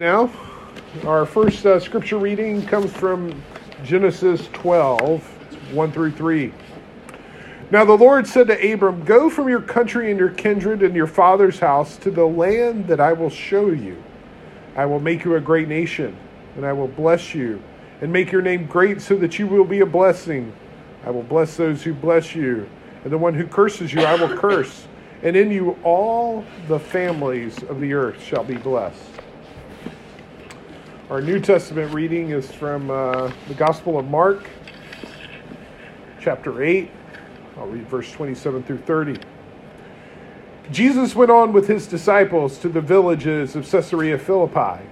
Now, our first uh, scripture reading comes from Genesis 12, 1 through 3. Now the Lord said to Abram, Go from your country and your kindred and your father's house to the land that I will show you. I will make you a great nation, and I will bless you, and make your name great so that you will be a blessing. I will bless those who bless you, and the one who curses you I will curse, and in you all the families of the earth shall be blessed. Our New Testament reading is from uh, the Gospel of Mark, chapter 8. I'll read verse 27 through 30. Jesus went on with his disciples to the villages of Caesarea Philippi.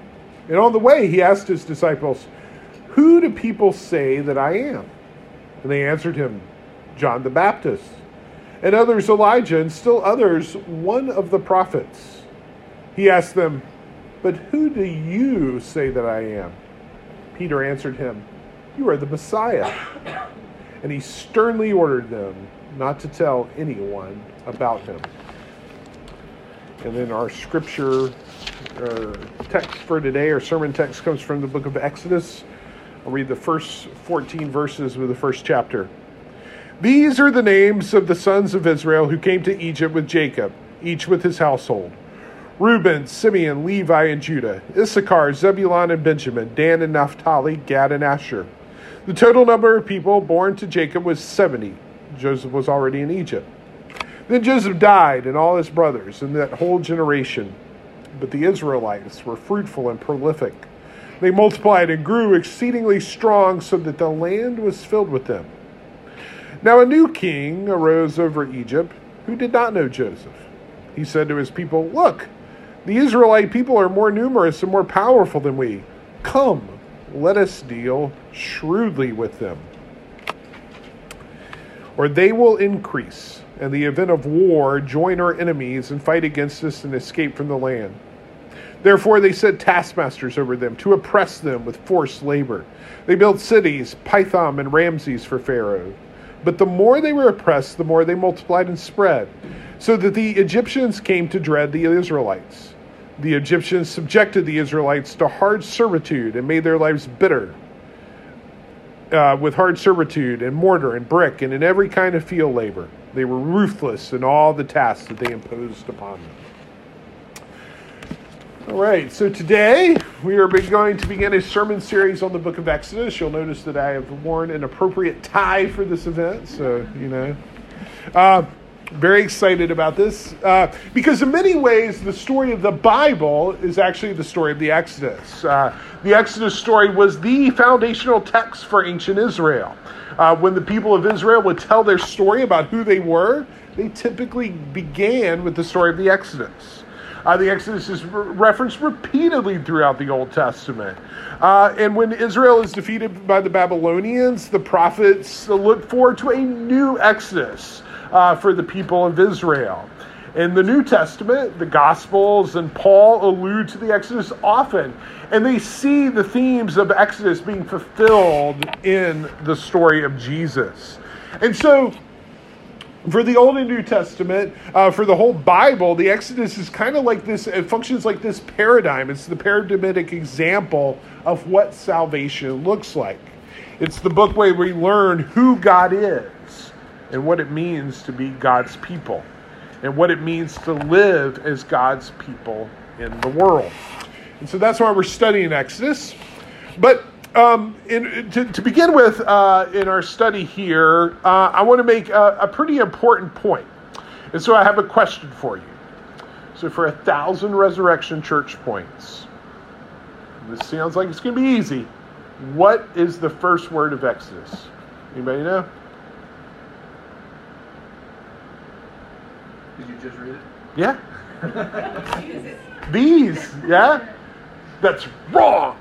And on the way, he asked his disciples, Who do people say that I am? And they answered him, John the Baptist, and others Elijah, and still others one of the prophets. He asked them, but who do you say that I am? Peter answered him, You are the Messiah. And he sternly ordered them not to tell anyone about him. And then our scripture uh, text for today, our sermon text, comes from the book of Exodus. I'll read the first 14 verses of the first chapter. These are the names of the sons of Israel who came to Egypt with Jacob, each with his household. Reuben, Simeon, Levi, and Judah, Issachar, Zebulun, and Benjamin, Dan and Naphtali, Gad and Asher. The total number of people born to Jacob was 70. Joseph was already in Egypt. Then Joseph died, and all his brothers, and that whole generation. But the Israelites were fruitful and prolific. They multiplied and grew exceedingly strong, so that the land was filled with them. Now a new king arose over Egypt who did not know Joseph. He said to his people, Look, the Israelite people are more numerous and more powerful than we. Come, let us deal shrewdly with them. Or they will increase, and the event of war join our enemies and fight against us and escape from the land. Therefore, they set taskmasters over them to oppress them with forced labor. They built cities, Pithom and Ramses for Pharaoh. But the more they were oppressed, the more they multiplied and spread, so that the Egyptians came to dread the Israelites. The Egyptians subjected the Israelites to hard servitude and made their lives bitter uh, with hard servitude and mortar and brick and in every kind of field labor. They were ruthless in all the tasks that they imposed upon them. All right, so today we are going to begin a sermon series on the book of Exodus. You'll notice that I have worn an appropriate tie for this event, so you know. Uh, very excited about this uh, because, in many ways, the story of the Bible is actually the story of the Exodus. Uh, the Exodus story was the foundational text for ancient Israel. Uh, when the people of Israel would tell their story about who they were, they typically began with the story of the Exodus. Uh, the Exodus is re- referenced repeatedly throughout the Old Testament. Uh, and when Israel is defeated by the Babylonians, the prophets look forward to a new Exodus uh, for the people of Israel. In the New Testament, the Gospels and Paul allude to the Exodus often, and they see the themes of Exodus being fulfilled in the story of Jesus. And so, for the Old and New Testament, uh, for the whole Bible, the Exodus is kind of like this, it functions like this paradigm. It's the paradigmatic example of what salvation looks like. It's the book where we learn who God is and what it means to be God's people and what it means to live as God's people in the world. And so that's why we're studying Exodus. But um, in, to, to, begin with, uh, in our study here, uh, I want to make a, a pretty important point. And so I have a question for you. So, for a thousand resurrection church points, this sounds like it's going to be easy. What is the first word of Exodus? Anybody know? Did you just read it? Yeah. These, yeah? That's wrong.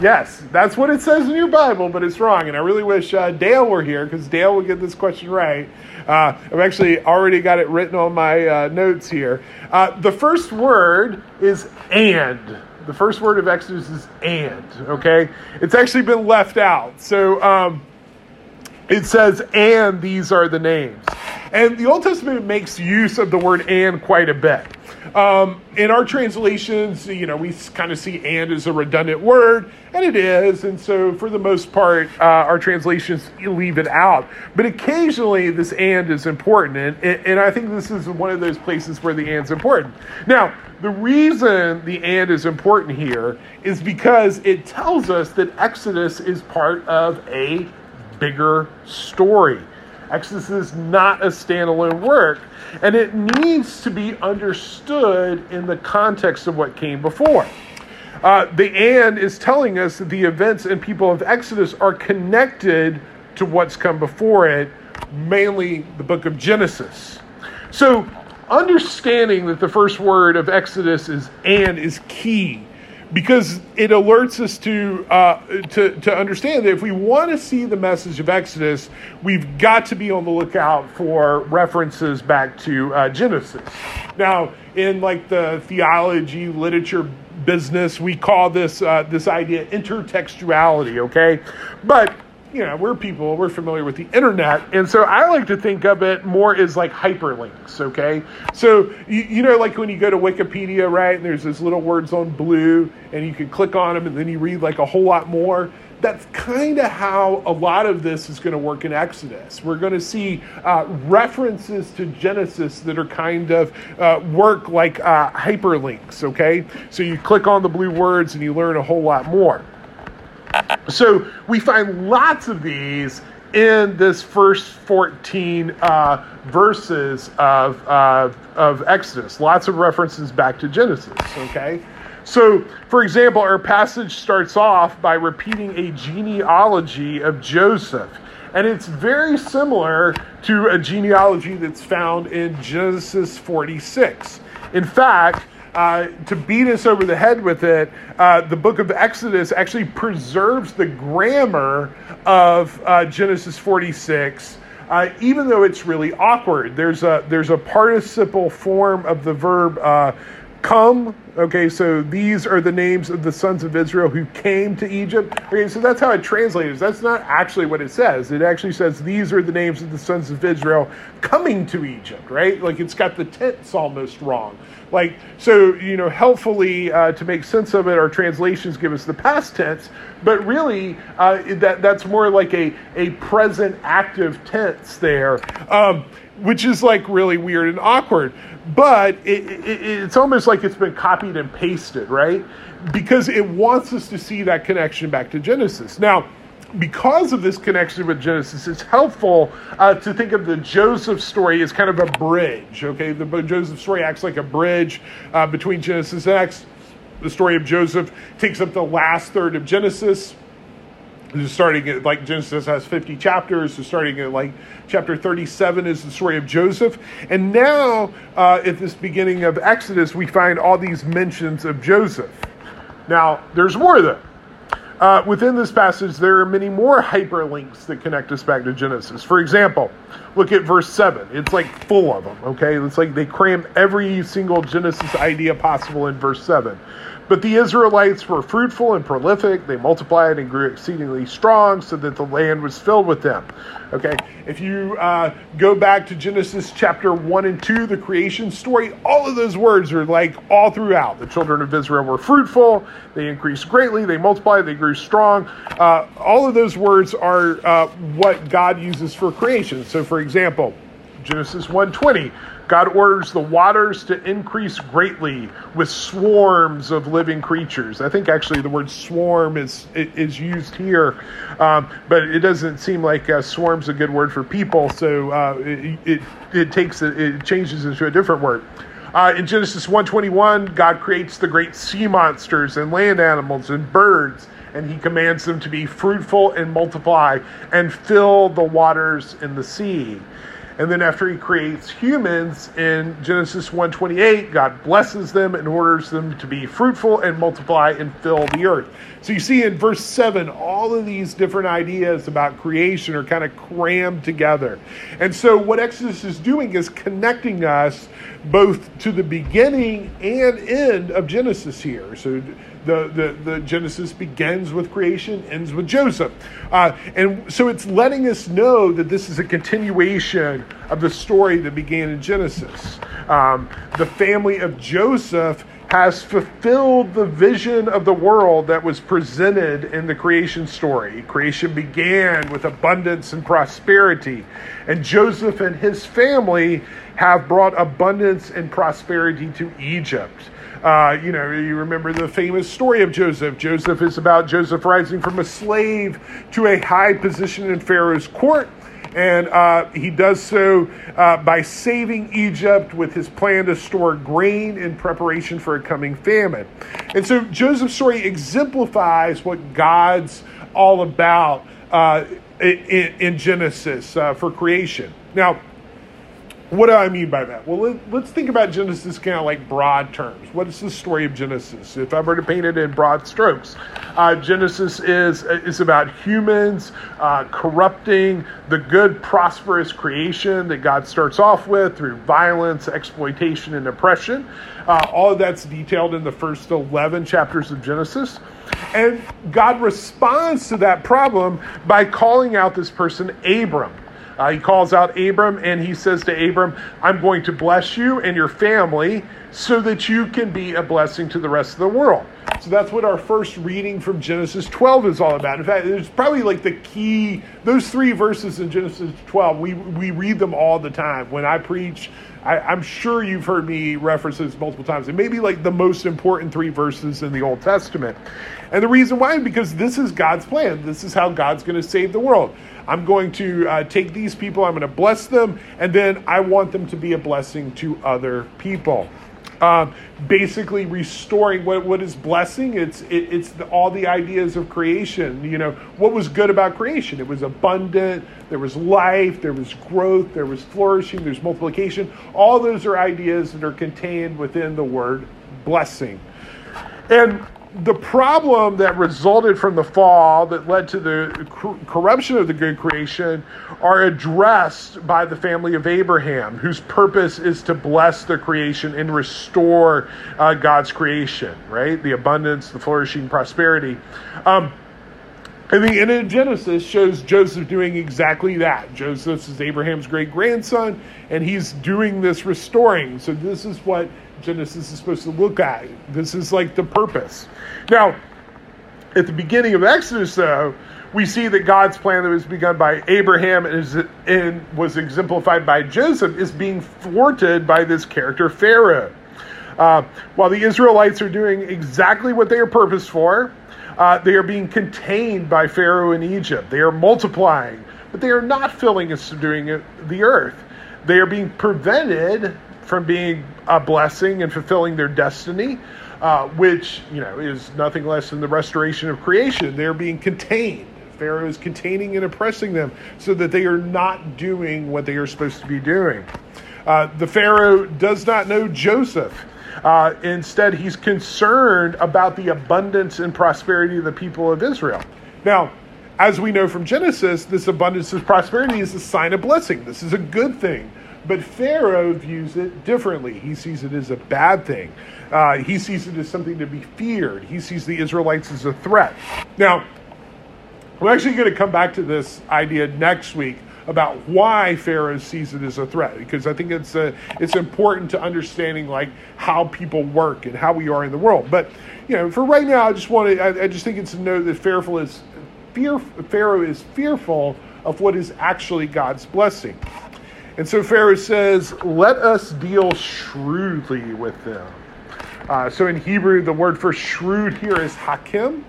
Yes, that's what it says in your Bible, but it's wrong. And I really wish uh, Dale were here because Dale would get this question right. Uh, I've actually already got it written on my uh, notes here. Uh, the first word is and. The first word of Exodus is and, okay? It's actually been left out. So um, it says, and these are the names. And the Old Testament makes use of the word and quite a bit. Um, in our translations, you know, we kind of see and as a redundant word, and it is. And so, for the most part, uh, our translations leave it out. But occasionally, this and is important. And, and I think this is one of those places where the and is important. Now, the reason the and is important here is because it tells us that Exodus is part of a bigger story. Exodus is not a standalone work, and it needs to be understood in the context of what came before. Uh, the and is telling us that the events and people of Exodus are connected to what's come before it, mainly the book of Genesis. So, understanding that the first word of Exodus is and is key because it alerts us to, uh, to, to understand that if we want to see the message of Exodus, we've got to be on the lookout for references back to uh, Genesis. Now, in like the theology literature business, we call this uh, this idea intertextuality. Okay, but you know, we're people, we're familiar with the internet. And so I like to think of it more as like hyperlinks, okay? So, you, you, know, like when you go to Wikipedia, right, and there's those little words on blue, and you can click on them and then you read like a whole lot more. That's kind of how a lot of this is going to work in Exodus. We're going to see uh, references to Genesis that are kind of uh, work like uh, hyperlinks, okay? So you click on the blue words and you learn a whole lot more. So we find lots of these in this first 14 uh, verses of, uh, of Exodus. Lots of references back to Genesis, okay? So, for example, our passage starts off by repeating a genealogy of Joseph. And it's very similar to a genealogy that's found in Genesis 46. In fact, uh, to beat us over the head with it, uh, the book of Exodus actually preserves the grammar of uh, Genesis 46. Uh, even though it's really awkward, there's a there's a participle form of the verb uh, come. Okay, so these are the names of the sons of Israel who came to Egypt. Okay, so that's how it translates. That's not actually what it says. It actually says these are the names of the sons of Israel coming to Egypt, right? Like it's got the tense almost wrong. Like, so, you know, helpfully uh, to make sense of it, our translations give us the past tense, but really uh, that, that's more like a, a present active tense there, um, which is like really weird and awkward. But it, it, it's almost like it's been copied and pasted, right? Because it wants us to see that connection back to Genesis. Now, because of this connection with Genesis, it's helpful uh, to think of the Joseph story as kind of a bridge. Okay, the Joseph story acts like a bridge uh, between Genesis and Acts. The story of Joseph takes up the last third of Genesis. Starting at like Genesis has 50 chapters, so starting at like chapter 37 is the story of Joseph. And now, uh, at this beginning of Exodus, we find all these mentions of Joseph. Now, there's more though. Uh, within this passage, there are many more hyperlinks that connect us back to Genesis. For example, look at verse 7. It's like full of them, okay? It's like they cram every single Genesis idea possible in verse 7. But the Israelites were fruitful and prolific. They multiplied and grew exceedingly strong so that the land was filled with them. Okay, if you uh, go back to Genesis chapter 1 and 2, the creation story, all of those words are like all throughout. The children of Israel were fruitful, they increased greatly, they multiplied, they grew strong. Uh, all of those words are uh, what God uses for creation. So, for example, Genesis 1:20 God orders the waters to increase greatly with swarms of living creatures. I think actually the word swarm is is used here, um, but it doesn't seem like uh, swarm's a good word for people. So uh, it, it, it takes it changes into a different word. Uh, in Genesis 1:21, God creates the great sea monsters and land animals and birds, and He commands them to be fruitful and multiply and fill the waters in the sea. And then after he creates humans in Genesis 1:28, God blesses them and orders them to be fruitful and multiply and fill the earth. So you see in verse 7 all of these different ideas about creation are kind of crammed together. And so what Exodus is doing is connecting us both to the beginning and end of Genesis here. So the, the, the Genesis begins with creation, ends with Joseph. Uh, and so it's letting us know that this is a continuation of the story that began in Genesis. Um, the family of Joseph has fulfilled the vision of the world that was presented in the creation story. Creation began with abundance and prosperity, and Joseph and his family have brought abundance and prosperity to Egypt. Uh, you know, you remember the famous story of Joseph. Joseph is about Joseph rising from a slave to a high position in Pharaoh's court and uh, he does so uh, by saving Egypt with his plan to store grain in preparation for a coming famine. And so Joseph's story exemplifies what God's all about uh, in, in, Genesis uh, for creation. Now, what do I mean by that? Well, let, us think about Genesis kind of like broad terms. What is the story of Genesis? If I were to paint it in broad strokes, uh, Genesis is is about humans uh, corrupting the good, prosperous creation that God starts off with through violence, exploitation, and oppression. Uh, all of that's detailed in the first eleven chapters of Genesis. And God responds to that problem by calling out this person Abram. Uh, he calls out Abram and he says to Abram, I'm going to bless you and your family so that you can be a blessing to the rest of the world. So that's what our first reading from Genesis 12 is all about. In fact, it's probably like the key, those three verses in Genesis 12, we, we read them all the time. When I preach, I, am sure you've heard me reference this multiple times. It may be like the most important three verses in the Old Testament. And the reason why, because this is God's plan. This is how God's going to save the world. I'm going to uh, take these people, I'm going to bless them, and then I want them to be a blessing to other people. Um, basically restoring what, what is blessing. It's it, it's the, all the ideas of creation you know. What was good about creation? It was abundant there was life there was growth there was flourishing there's multiplication. All those are ideas that are contained within the word blessing. And the problem that resulted from the fall that led to the corruption of the good creation are addressed by the family of Abraham, whose purpose is to bless the creation and restore uh, God's creation, right? The abundance, the flourishing, prosperity. Um, and the end of Genesis shows Joseph doing exactly that. Joseph is Abraham's great grandson, and he's doing this restoring. So, this is what Genesis is supposed to look at. This is like the purpose. Now, at the beginning of Exodus, though, we see that God's plan that was begun by Abraham and, is, and was exemplified by Joseph is being thwarted by this character, Pharaoh. Uh, while the Israelites are doing exactly what they are purposed for, uh, they are being contained by Pharaoh in Egypt. They are multiplying, but they are not filling and subduing the earth. They are being prevented from being a blessing and fulfilling their destiny, uh, which you know is nothing less than the restoration of creation. They're being contained. Pharaoh is containing and oppressing them so that they are not doing what they are supposed to be doing. Uh, the Pharaoh does not know Joseph. Uh, instead, he's concerned about the abundance and prosperity of the people of Israel. Now, as we know from Genesis, this abundance and prosperity is a sign of blessing. This is a good thing. But Pharaoh views it differently. He sees it as a bad thing. Uh, he sees it as something to be feared. He sees the Israelites as a threat. Now, we're actually going to come back to this idea next week about why Pharaoh sees it as a threat because I think it's a, uh, it's important to understanding like how people work and how we are in the world. But you know, for right now, I just want to I, I just think it's to know that Pharaoh is fear Pharaoh is fearful of what is actually God's blessing. And so Pharaoh says, Let us deal shrewdly with them. Uh, so in Hebrew, the word for shrewd here is hakim.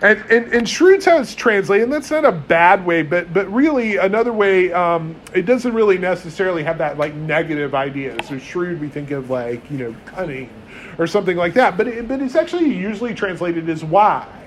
And, and, and shrewd's how it's translated, and that's not a bad way, but, but really another way, um, it doesn't really necessarily have that like negative idea. So shrewd, we think of like, you know, cunning or something like that, but, it, but it's actually usually translated as wise.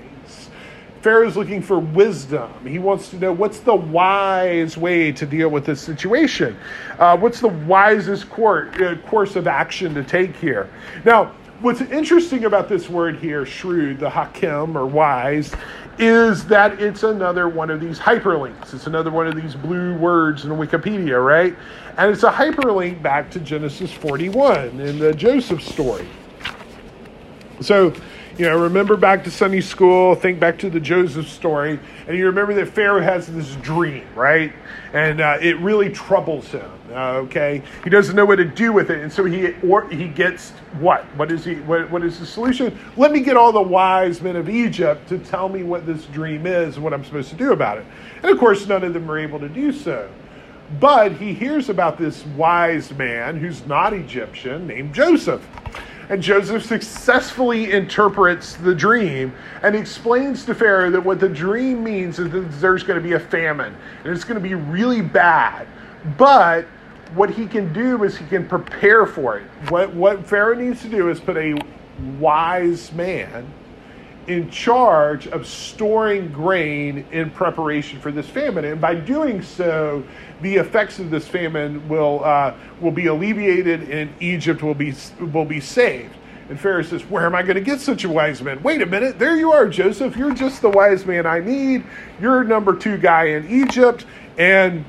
Pharaoh's looking for wisdom. He wants to know what's the wise way to deal with this situation. Uh, what's the wisest court, uh, course of action to take here? Now, what's interesting about this word here, shrewd, the hakim or wise, is that it's another one of these hyperlinks. It's another one of these blue words in Wikipedia, right? And it's a hyperlink back to Genesis 41 in the Joseph story. So you know, remember back to Sunday school, think back to the Joseph story, and you remember that Pharaoh has this dream, right? And uh, it really troubles him. Uh, okay, he doesn't know what to do with it, and so he or he gets what? What is he? What, what is the solution? Let me get all the wise men of Egypt to tell me what this dream is and what I'm supposed to do about it. And of course, none of them are able to do so. But he hears about this wise man who's not Egyptian named Joseph. And Joseph successfully interprets the dream and explains to Pharaoh that what the dream means is that there's going to be a famine and it's going to be really bad. But what he can do is he can prepare for it. What, what Pharaoh needs to do is put a wise man in charge of storing grain in preparation for this famine. And by doing so, the effects of this famine will, uh, will be alleviated and Egypt will be, will be saved. And Pharaoh says, Where am I going to get such a wise man? Wait a minute, there you are, Joseph. You're just the wise man I need. You're number two guy in Egypt. And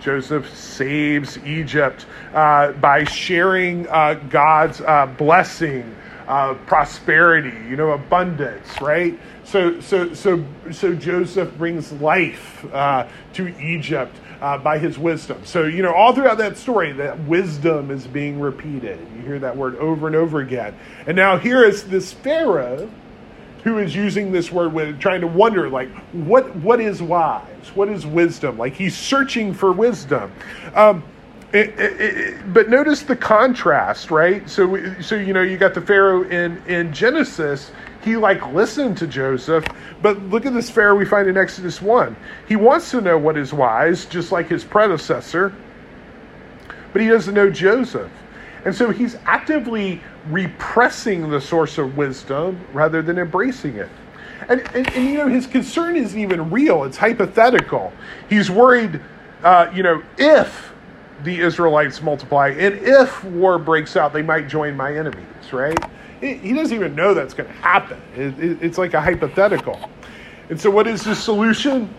Joseph saves Egypt uh, by sharing uh, God's uh, blessing uh, prosperity, you know, abundance, right? So, so, so, so Joseph brings life uh, to Egypt uh, by his wisdom. So, you know, all throughout that story, that wisdom is being repeated. You hear that word over and over again. And now here is this Pharaoh who is using this word with trying to wonder like what what is wise what is wisdom like he's searching for wisdom um, but notice the contrast, right? So, so you know, you got the Pharaoh in in Genesis. He like listened to Joseph, but look at this Pharaoh we find in Exodus one. He wants to know what is wise, just like his predecessor, but he doesn't know Joseph, and so he's actively repressing the source of wisdom rather than embracing it. And, and, and you know, his concern isn't even real; it's hypothetical. He's worried, uh, you know, if the Israelites multiply. And if war breaks out, they might join my enemies, right? He doesn't even know that's going to happen. It's like a hypothetical. And so, what is the solution?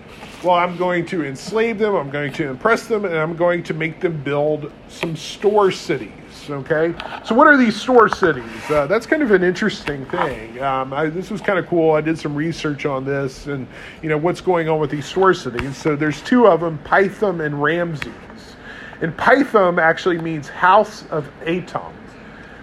Well, I'm going to enslave them, I'm going to impress them, and I'm going to make them build some store cities. Okay? So, what are these store cities? Uh, that's kind of an interesting thing. Um, I, this was kind of cool. I did some research on this and, you know, what's going on with these store cities. So, there's two of them Pithom and Ramses. And Pithom actually means house of Atum.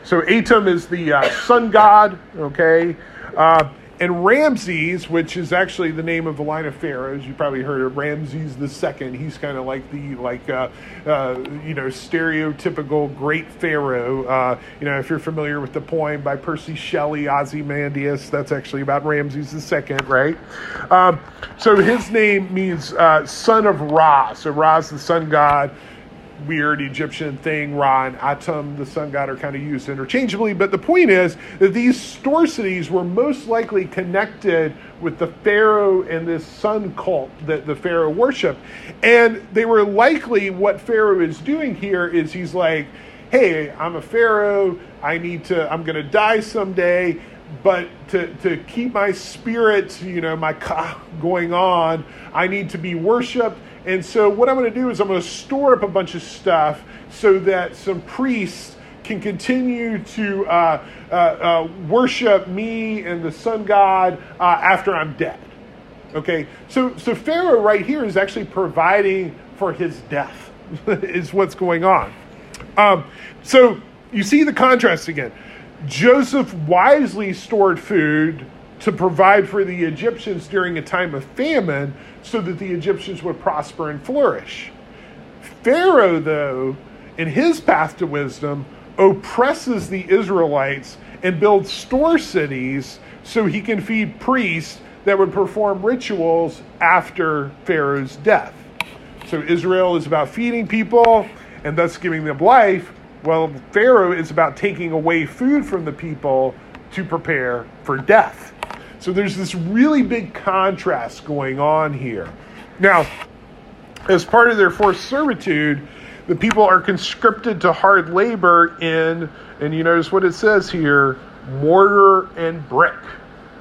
So Atum is the uh, sun god, okay? Uh, and Ramses, which is actually the name of the line of pharaohs, you probably heard of Ramses the Second. He's kind of like the like uh, uh, you know stereotypical great pharaoh. Uh, you know, if you're familiar with the poem by Percy Shelley, Ozymandias, that's actually about Ramses the Second, right? Um, so his name means uh, son of Ra. So Ra's the sun god weird Egyptian thing. Ra and Atum, the sun god, are kind of used interchangeably. But the point is that these store cities were most likely connected with the Pharaoh and this sun cult that the Pharaoh worshiped. And they were likely what Pharaoh is doing here is he's like, hey, I'm a Pharaoh. I need to, I'm going to die someday. But to, to keep my spirit, you know, my ka going on, I need to be worshiped and so, what I'm going to do is I'm going to store up a bunch of stuff so that some priests can continue to uh, uh, uh, worship me and the sun god uh, after I'm dead. Okay, so so Pharaoh right here is actually providing for his death, is what's going on. Um, so you see the contrast again. Joseph wisely stored food to provide for the Egyptians during a time of famine so that the Egyptians would prosper and flourish. Pharaoh, though, in his path to wisdom, oppresses the Israelites and builds store cities so he can feed priests that would perform rituals after Pharaoh's death. So Israel is about feeding people and thus giving them life, while Pharaoh is about taking away food from the people to prepare for death. So there's this really big contrast going on here. Now, as part of their forced servitude, the people are conscripted to hard labor in, and you notice what it says here mortar and brick.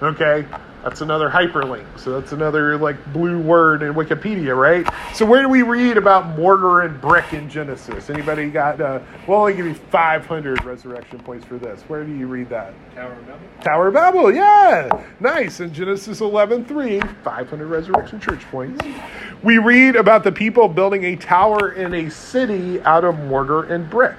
Okay, that's another hyperlink. So that's another like blue word in Wikipedia, right? So where do we read about mortar and brick in Genesis? Anybody got? Uh, we'll only give you 500 resurrection points for this. Where do you read that? Tower of Babel. Tower of Babel, yeah, nice. In Genesis 11:3, 500 resurrection church points. We read about the people building a tower in a city out of mortar and brick.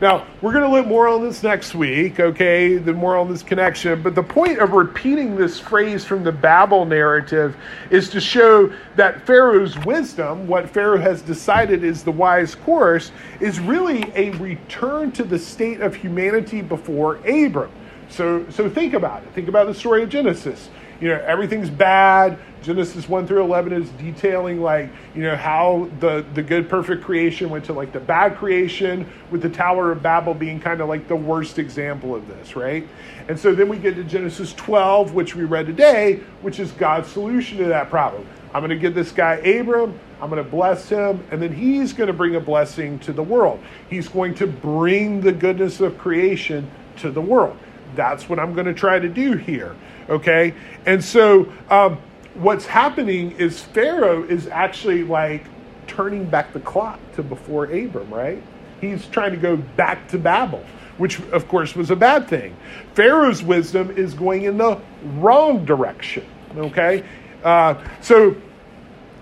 Now, we're going to look more on this next week, okay? The more on this connection. But the point of repeating this phrase from the Babel narrative is to show that Pharaoh's wisdom, what Pharaoh has decided is the wise course, is really a return to the state of humanity before Abram. So, so think about it. Think about the story of Genesis. You know, everything's bad. Genesis 1 through 11 is detailing, like, you know, how the, the good, perfect creation went to, like, the bad creation, with the Tower of Babel being kind of like the worst example of this, right? And so then we get to Genesis 12, which we read today, which is God's solution to that problem. I'm going to give this guy Abram, I'm going to bless him, and then he's going to bring a blessing to the world. He's going to bring the goodness of creation to the world. That's what I'm going to try to do here. Okay? And so um, what's happening is Pharaoh is actually like turning back the clock to before Abram, right? He's trying to go back to Babel, which of course was a bad thing. Pharaoh's wisdom is going in the wrong direction. Okay? Uh, so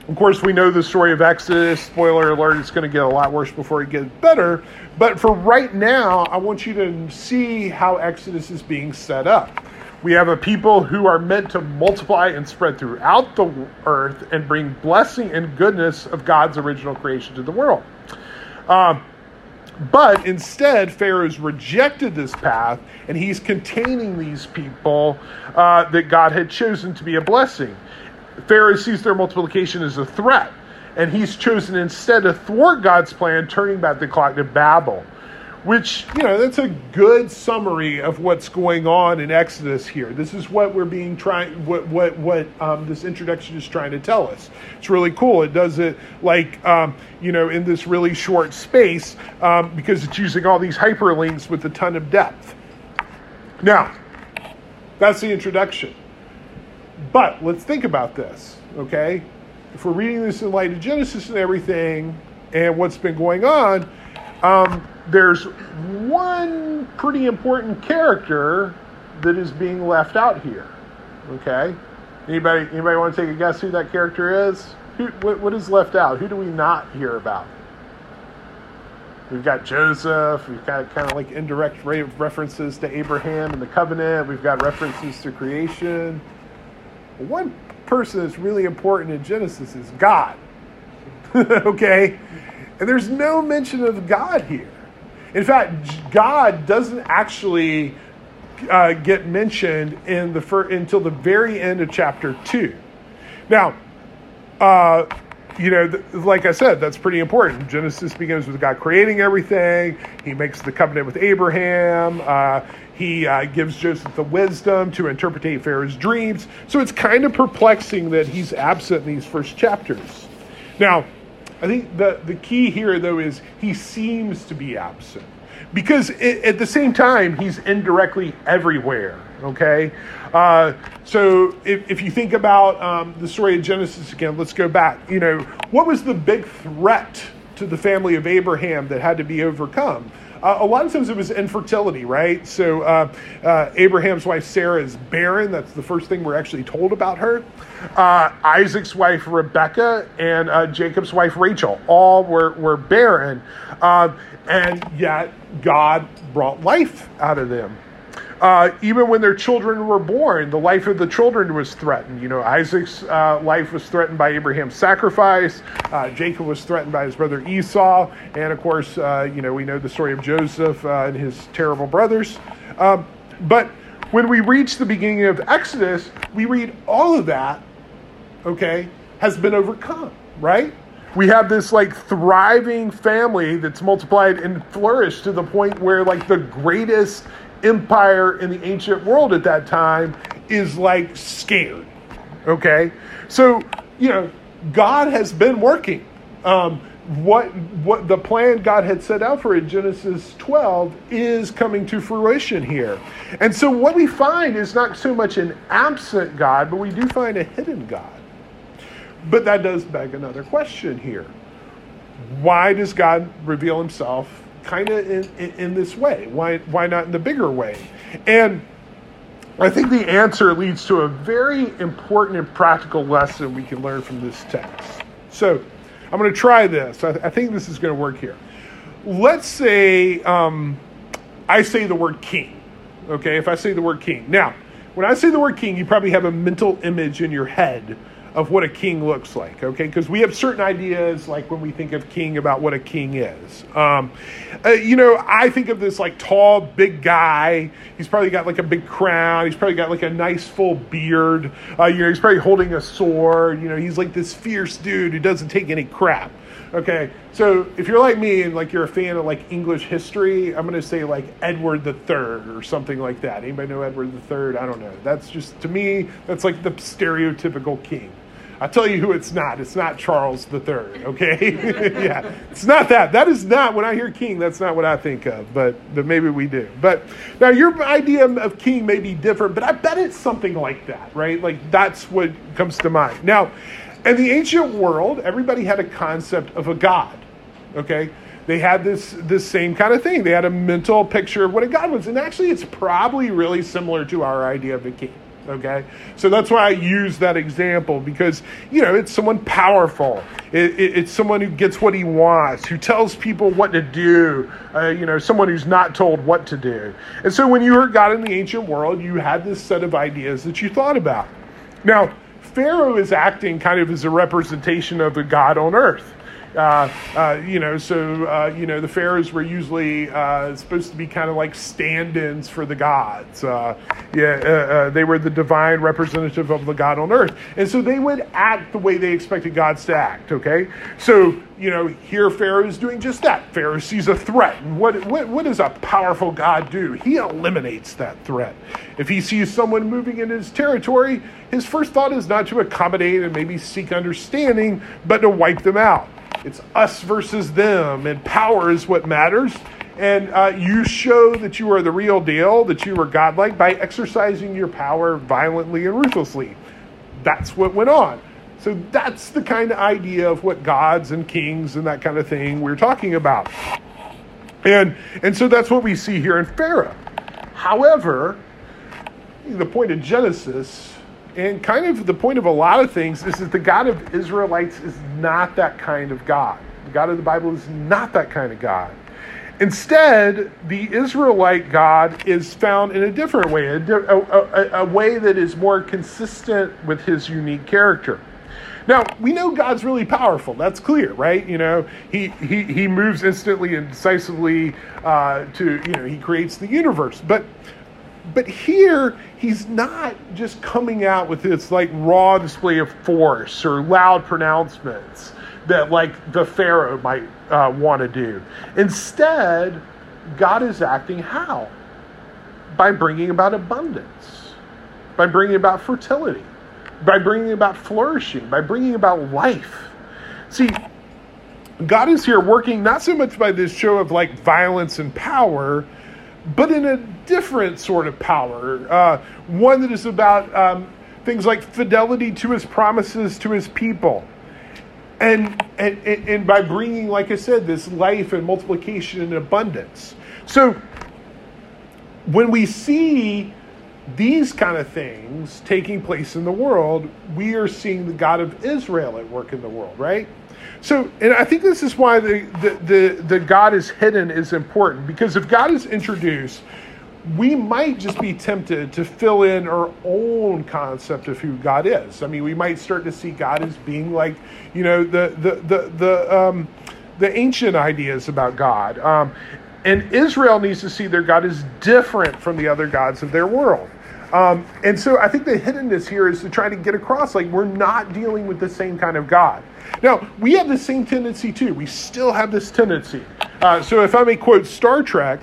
of course, we know the story of Exodus. Spoiler alert, it's going to get a lot worse before it gets better. But for right now, I want you to see how Exodus is being set up. We have a people who are meant to multiply and spread throughout the earth and bring blessing and goodness of God's original creation to the world. Um, but instead, Pharaoh's rejected this path and he's containing these people uh, that God had chosen to be a blessing. Pharaoh sees their multiplication as a threat, and he's chosen instead to thwart God's plan, turning back the clock to Babel. Which, you know, that's a good summary of what's going on in Exodus here. This is what we're being trying, what what what um, this introduction is trying to tell us. It's really cool. It does it like, um, you know, in this really short space um, because it's using all these hyperlinks with a ton of depth. Now, that's the introduction. But let's think about this, okay? If we're reading this in light of Genesis and everything and what's been going on, um, there's one pretty important character that is being left out here. Okay? Anybody anybody want to take a guess who that character is? Who, what, what is left out? Who do we not hear about? We've got Joseph. We've got kind of like indirect references to Abraham and the covenant. We've got references to creation. One person that's really important in Genesis is God. okay? And there's no mention of God here. In fact, God doesn't actually uh, get mentioned in the fir- until the very end of chapter 2. Now, uh, you know, th- like I said, that's pretty important. Genesis begins with God creating everything. He makes the covenant with Abraham. Uh, he uh, gives Joseph the wisdom to interpret Pharaoh's dreams. So it's kind of perplexing that he's absent in these first chapters. Now, I think the, the key here, though, is he seems to be absent because it, at the same time, he's indirectly everywhere. Okay? Uh, so if, if you think about um, the story of Genesis again, let's go back. You know, what was the big threat to the family of Abraham that had to be overcome? Uh, a lot of times it was infertility, right? So uh, uh, Abraham's wife Sarah is barren. That's the first thing we're actually told about her. Uh, Isaac's wife Rebecca and uh, Jacob's wife Rachel all were, were barren. Uh, and yet God brought life out of them. Uh, even when their children were born, the life of the children was threatened. You know, Isaac's uh, life was threatened by Abraham's sacrifice. Uh, Jacob was threatened by his brother Esau, and of course, uh, you know, we know the story of Joseph uh, and his terrible brothers. Um, but when we reach the beginning of Exodus, we read all of that. Okay, has been overcome, right? we have this like thriving family that's multiplied and flourished to the point where like the greatest empire in the ancient world at that time is like scared. Okay? So, you know, God has been working. Um, what what the plan God had set out for in Genesis 12 is coming to fruition here. And so what we find is not so much an absent God, but we do find a hidden God. But that does beg another question here. Why does God reveal himself kind of in, in, in this way? Why why not in the bigger way? And I think the answer leads to a very important and practical lesson we can learn from this text. So, I'm going to try this. I, I think this is going to work here. Let's say um, I say the word king. Okay, if I say the word king. Now, when I say the word king, you probably have a mental image in your head of what a king looks like, okay? Because we have certain ideas, like when we think of king, about what a king is. Um, uh, you know, I think of this like tall, big guy. He's probably got like a big crown. He's probably got like a nice full beard. Uh, you know, he's probably holding a sword. You know, he's like this fierce dude who doesn't take any crap. Okay, so if you're like me and like you're a fan of like English history, I'm gonna say like Edward the Third or something like that. Anybody know Edward the Third? I don't know. That's just to me, that's like the stereotypical king. I'll tell you who it's not. It's not Charles III, okay? yeah, it's not that. That is not, when I hear king, that's not what I think of, but, but maybe we do. But now your idea of king may be different, but I bet it's something like that, right? Like that's what comes to mind. Now, in the ancient world, everybody had a concept of a god, okay? They had this, this same kind of thing. They had a mental picture of what a god was. And actually, it's probably really similar to our idea of a king. Okay, so that's why I use that example because you know it's someone powerful. It, it, it's someone who gets what he wants, who tells people what to do. Uh, you know, someone who's not told what to do. And so when you heard God in the ancient world, you had this set of ideas that you thought about. Now, Pharaoh is acting kind of as a representation of the God on earth. Uh, uh, you know, so uh, you know the pharaohs were usually supposed to be kind of like stand-ins for the gods. Yeah, they were the divine representative of the God on earth, and so they would act the way they expected gods to act. Okay, so you know here Pharaoh is doing just that. Pharaoh sees a threat, and what what, what does a powerful God do? He eliminates that threat. If he sees someone moving in his territory, his first thought is not to accommodate and maybe seek understanding, but to wipe them out. It's us versus them, and power is what matters. And uh, you show that you are the real deal, that you are godlike, by exercising your power violently and ruthlessly. That's what went on. So that's the kind of idea of what gods and kings and that kind of thing we're talking about. And, and so that's what we see here in Pharaoh. However, the point of Genesis and kind of the point of a lot of things is that the God of Israelites is not that kind of God. The God of the Bible is not that kind of God. Instead, the Israelite God is found in a different way, a, a, a, way that is more consistent with his unique character. Now, we know God's really powerful. That's clear, right? You know, he, he, he moves instantly and decisively uh, to, you know, he creates the universe. But but here, he's not just coming out with this like raw display of force or loud pronouncements that like the Pharaoh might uh, want to do. Instead, God is acting how? By bringing about abundance, by bringing about fertility, by bringing about flourishing, by bringing about life. See, God is here working not so much by this show of like violence and power but in a different sort of power, uh, one that is about um, things like fidelity to his promises to his people. And, and, and by bringing, like I said, this life and multiplication and abundance. So when we see these kind of things taking place in the world, we are seeing the God of Israel at work in the world, right? So, and I think this is why the, the, the, the God is hidden is important because if God is introduced, we might just be tempted to fill in our own concept of who God is. I mean, we might start to see God as being like, you know, the the the the um, the ancient ideas about God. Um, and Israel needs to see their God is different from the other gods of their world. Um, and so I think the hiddenness here is to try to get across like we're not dealing with the same kind of God. Now, we have the same tendency too. We still have this tendency. Uh, so, if I may quote Star Trek,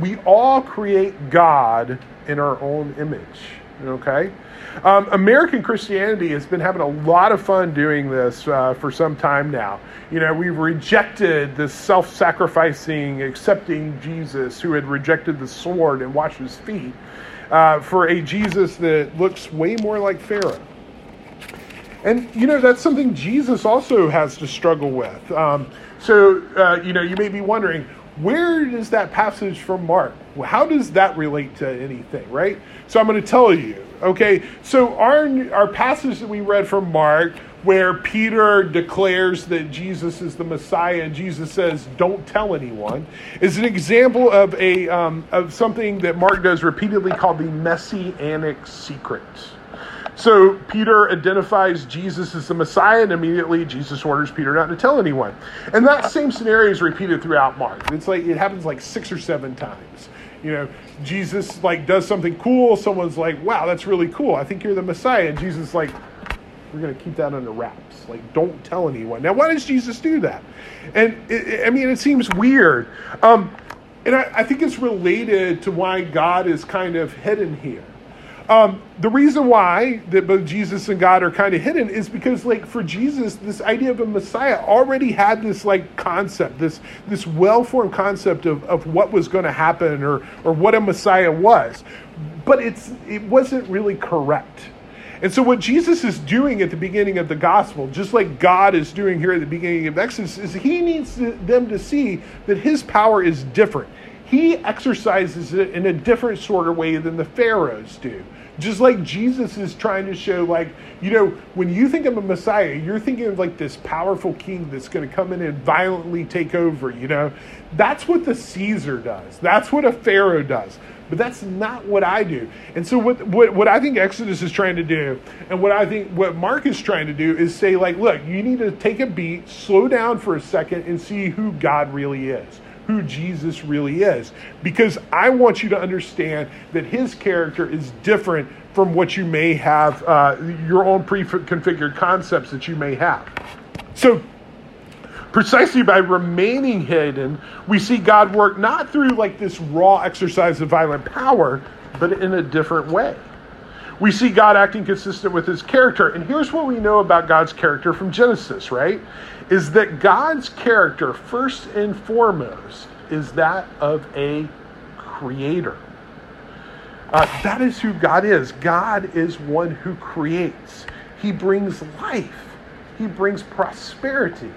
we all create God in our own image. Okay? Um, American Christianity has been having a lot of fun doing this uh, for some time now. You know, we've rejected the self sacrificing, accepting Jesus who had rejected the sword and washed his feet uh, for a Jesus that looks way more like Pharaoh. And, you know, that's something Jesus also has to struggle with. Um, so, uh, you know, you may be wondering, where is that passage from Mark? How does that relate to anything, right? So I'm going to tell you. Okay, so our our passage that we read from Mark, where Peter declares that Jesus is the Messiah, and Jesus says, "Don't tell anyone," is an example of a um, of something that Mark does repeatedly called the messianic secret. So Peter identifies Jesus as the Messiah, and immediately Jesus orders Peter not to tell anyone. And that same scenario is repeated throughout Mark. It's like it happens like six or seven times. You know, Jesus like does something cool. Someone's like, "Wow, that's really cool. I think you're the Messiah." And Jesus like, "We're going to keep that under wraps. Like, don't tell anyone." Now, why does Jesus do that? And it, I mean, it seems weird. Um, and I, I think it's related to why God is kind of hidden here. Um, the reason why that both Jesus and God are kind of hidden is because, like, for Jesus, this idea of a Messiah already had this like concept, this this well-formed concept of, of what was going to happen or or what a Messiah was, but it's it wasn't really correct. And so, what Jesus is doing at the beginning of the gospel, just like God is doing here at the beginning of Exodus, is he needs them to see that his power is different. He exercises it in a different sort of way than the Pharaohs do. Just like Jesus is trying to show, like, you know, when you think of a Messiah, you're thinking of like this powerful king that's going to come in and violently take over, you know? That's what the Caesar does. That's what a Pharaoh does. But that's not what I do. And so what, what, what I think Exodus is trying to do, and what I think what Mark is trying to do is say, like, look, you need to take a beat, slow down for a second, and see who God really is who Jesus really is. Because I want you to understand that his character is different from what you may have, uh, your own pre configured concepts that you may have. So, precisely by remaining hidden, we see God work not through like this raw exercise of violent power, but in a different way. We see God acting consistent with his character. And here's what we know about God's character from Genesis, right? Is that God's character, first and foremost, is that of a creator. Uh, that is who God is. God is one who creates. He brings life. He brings prosperity.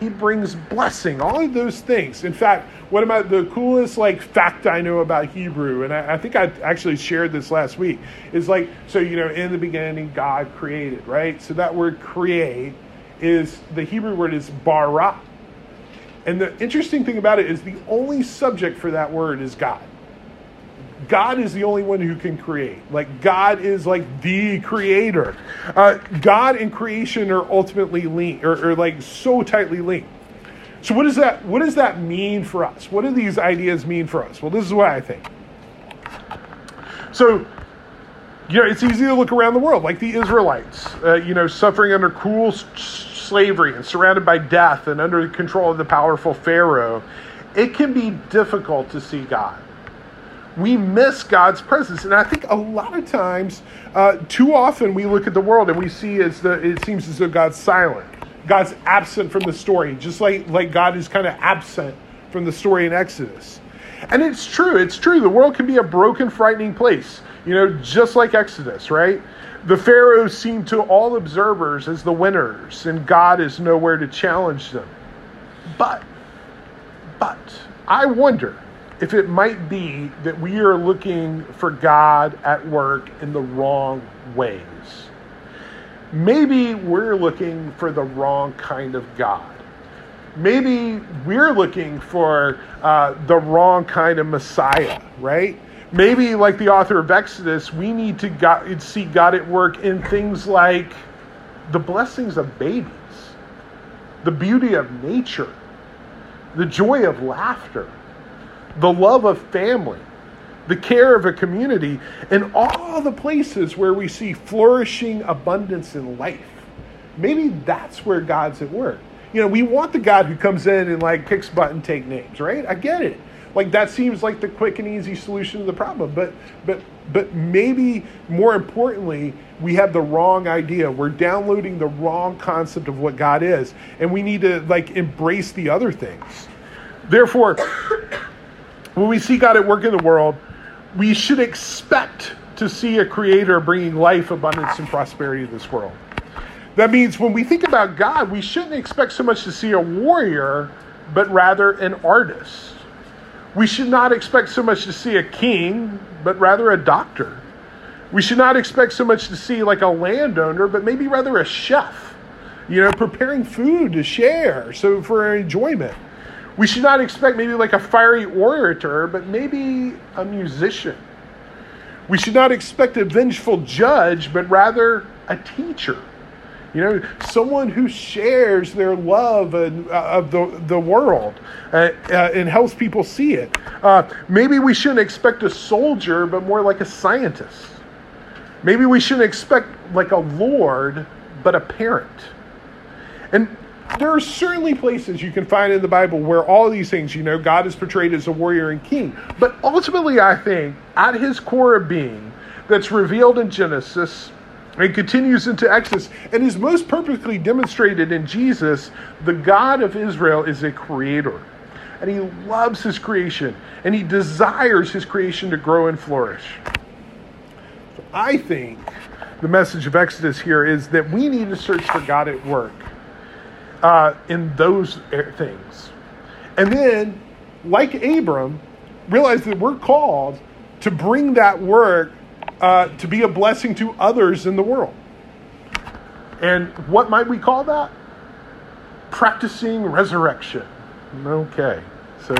He brings blessing. All of those things. In fact, what about the coolest like fact I know about Hebrew, and I, I think I actually shared this last week, is like so you know in the beginning God created, right? So that word create is the Hebrew word is bara. And the interesting thing about it is the only subject for that word is God. God is the only one who can create. Like, God is like the creator. Uh, God and creation are ultimately linked, or, or like so tightly linked. So, what does that what does that mean for us? What do these ideas mean for us? Well, this is what I think. So, you know, it's easy to look around the world, like the Israelites, uh, you know, suffering under cruel slavery and surrounded by death and under the control of the powerful Pharaoh. It can be difficult to see God we miss God's presence. And I think a lot of times, uh, too often, we look at the world and we see as the it seems as though God's silent. God's absent from the story, just like like God is kind of absent from the story in Exodus. And it's true. It's true. The world can be a broken, frightening place. You know, just like Exodus, right? The pharaohs seem to all observers as the winners, and God is nowhere to challenge them. But, but, I wonder if it might be that we are looking for God at work in the wrong ways. Maybe we're looking for the wrong kind of God. Maybe we're looking for uh, the wrong kind of Messiah, right? Maybe, like the author of Exodus, we need to God, see God at work in things like the blessings of babies, the beauty of nature, the joy of laughter the love of family, the care of a community, and all the places where we see flourishing abundance in life. Maybe that's where God's at work. You know, we want the God who comes in and like kicks butt and take names, right? I get it. like that seems like the quick and easy solution to the problem. But but but maybe more importantly, we have the wrong idea. We're downloading the wrong concept of what God is, and we need to like embrace the other things. Therefore, when we see God at work in the world, we should expect to see a creator bringing life, abundance, and prosperity to this world. That means when we think about God, we shouldn't expect so much to see a warrior, but rather an artist. We should not expect so much to see a king, but rather a doctor. We should not expect so much to see like a landowner, but maybe rather a chef, you know, preparing food to share, so for enjoyment. We should not expect maybe like a fiery orator, but maybe a musician. We should not expect a vengeful judge, but rather a teacher. You know, someone who shares their love and, uh, of the, the world uh, uh, and helps people see it. Uh, maybe we shouldn't expect a soldier, but more like a scientist. Maybe we shouldn't expect like a lord, but a parent. And there are certainly places you can find in the Bible where all these things, you know, God is portrayed as a warrior and king. But ultimately, I think at his core of being, that's revealed in Genesis and continues into Exodus and is most perfectly demonstrated in Jesus, the God of Israel is a creator. And he loves his creation and he desires his creation to grow and flourish. So I think the message of Exodus here is that we need to search for God at work uh, in those things. And then, like Abram, realize that we're called to bring that work uh, to be a blessing to others in the world. And what might we call that? Practicing resurrection. Okay, so